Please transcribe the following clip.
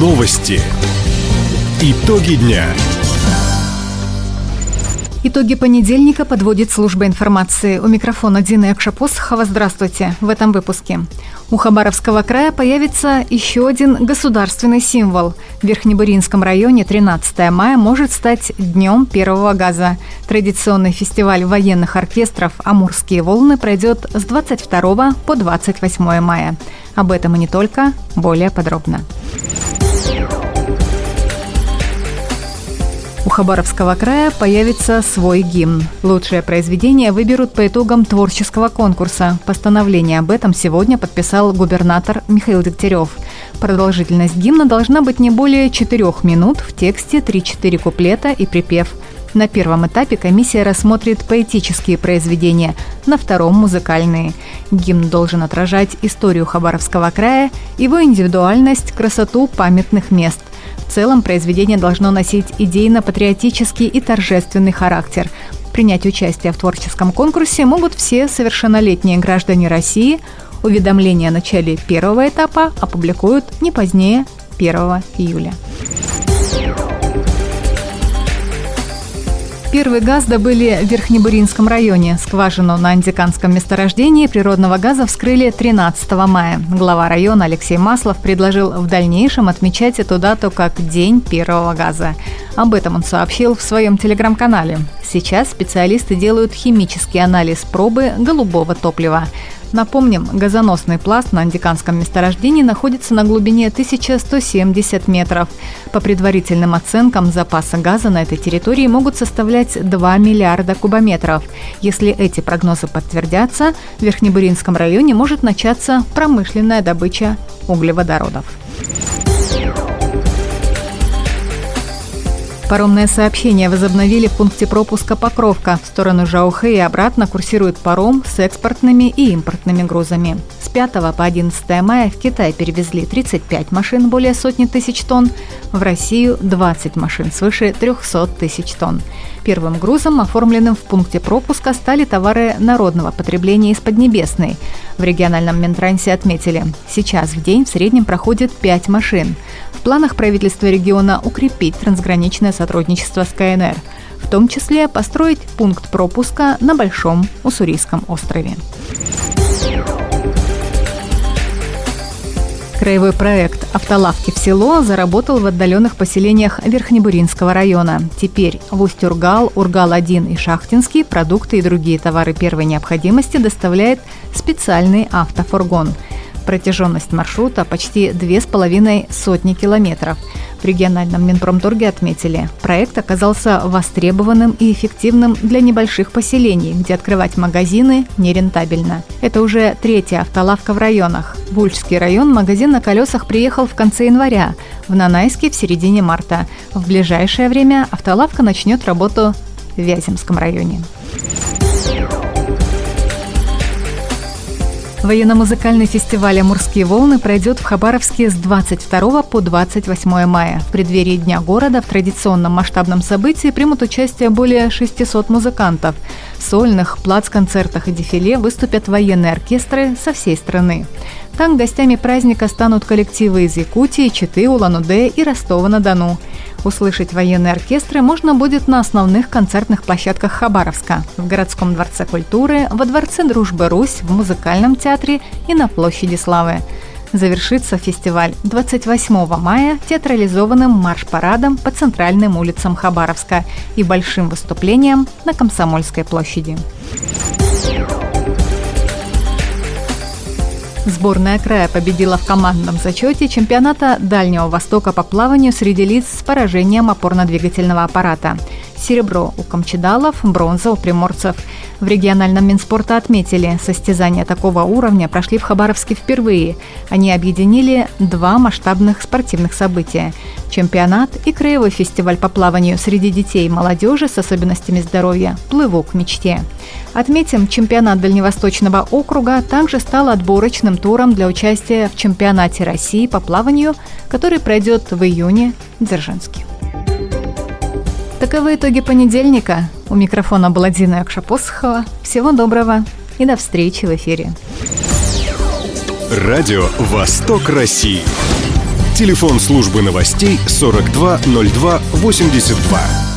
Новости. Итоги дня. Итоги понедельника подводит служба информации. У микрофона Дина Якшапосхова. Здравствуйте. В этом выпуске. У Хабаровского края появится еще один государственный символ. В Верхнебуринском районе 13 мая может стать Днем первого газа. Традиционный фестиваль военных оркестров «Амурские волны» пройдет с 22 по 28 мая. Об этом и не только, более подробно. У Хабаровского края появится свой гимн. Лучшее произведение выберут по итогам творческого конкурса. Постановление об этом сегодня подписал губернатор Михаил Дегтярев. Продолжительность гимна должна быть не более 4 минут, в тексте 3-4 куплета и припев. На первом этапе комиссия рассмотрит поэтические произведения, на втором – музыкальные. Гимн должен отражать историю Хабаровского края, его индивидуальность, красоту памятных мест. Целом произведение должно носить идейно-патриотический и торжественный характер. Принять участие в творческом конкурсе могут все совершеннолетние граждане России. Уведомления о начале первого этапа опубликуют не позднее 1 июля. Первый газ добыли в Верхнебуринском районе. Скважину на андиканском месторождении природного газа вскрыли 13 мая. Глава района Алексей Маслов предложил в дальнейшем отмечать эту дату как День первого газа. Об этом он сообщил в своем телеграм-канале. Сейчас специалисты делают химический анализ пробы голубого топлива. Напомним, газоносный пласт на андиканском месторождении находится на глубине 1170 метров. По предварительным оценкам, запасы газа на этой территории могут составлять 2 миллиарда кубометров. Если эти прогнозы подтвердятся, в Верхнебуринском районе может начаться промышленная добыча углеводородов. Паромное сообщение возобновили в пункте пропуска Покровка. В сторону Жаухэ и обратно курсирует паром с экспортными и импортными грузами. С 5 по 11 мая в Китай перевезли 35 машин более сотни тысяч тонн, в Россию 20 машин свыше 300 тысяч тонн. Первым грузом, оформленным в пункте пропуска, стали товары народного потребления из Поднебесной. В региональном Минтрансе отметили, сейчас в день в среднем проходит 5 машин. В планах правительства региона укрепить трансграничное сотрудничество с КНР, в том числе построить пункт пропуска на Большом Уссурийском острове. Краевой проект «Автолавки в село» заработал в отдаленных поселениях Верхнебуринского района. Теперь в Усть-Ургал, Ургал-1 и Шахтинский продукты и другие товары первой необходимости доставляет специальный автофургон – Протяженность маршрута почти две с половиной сотни километров. В региональном Минпромторге отметили, проект оказался востребованным и эффективным для небольших поселений, где открывать магазины нерентабельно. Это уже третья автолавка в районах. В Ульчский район магазин на колесах приехал в конце января, в Нанайске в середине марта. В ближайшее время автолавка начнет работу в Вяземском районе. Военно-музыкальный фестиваль «Амурские волны» пройдет в Хабаровске с 22 по 28 мая. В преддверии Дня города в традиционном масштабном событии примут участие более 600 музыкантов. В сольных, плац-концертах и дефиле выступят военные оркестры со всей страны. Так гостями праздника станут коллективы из Якутии, Читы, Улан-Удэ и Ростова-на-Дону. Услышать военные оркестры можно будет на основных концертных площадках Хабаровска, в городском дворце культуры, во дворце Дружбы Русь, в музыкальном театре и на площади Славы. Завершится фестиваль 28 мая театрализованным марш-парадом по центральным улицам Хабаровска и большим выступлением на Комсомольской площади. Сборная края победила в командном зачете чемпионата Дальнего Востока по плаванию среди лиц с поражением опорно-двигательного аппарата. Серебро у камчедалов, бронза у приморцев. В региональном Минспорта отметили, состязания такого уровня прошли в Хабаровске впервые. Они объединили два масштабных спортивных события – чемпионат и краевой фестиваль по плаванию среди детей и молодежи с особенностями здоровья «Плыву к мечте». Отметим, чемпионат Дальневосточного округа также стал отборочным туром для участия в чемпионате России по плаванию, который пройдет в июне в Дзержинске. Таковы итоги понедельника. У микрофона была Дина Якшапосхова. Всего доброго и до встречи в эфире. Радио «Восток России». Телефон службы новостей 420282.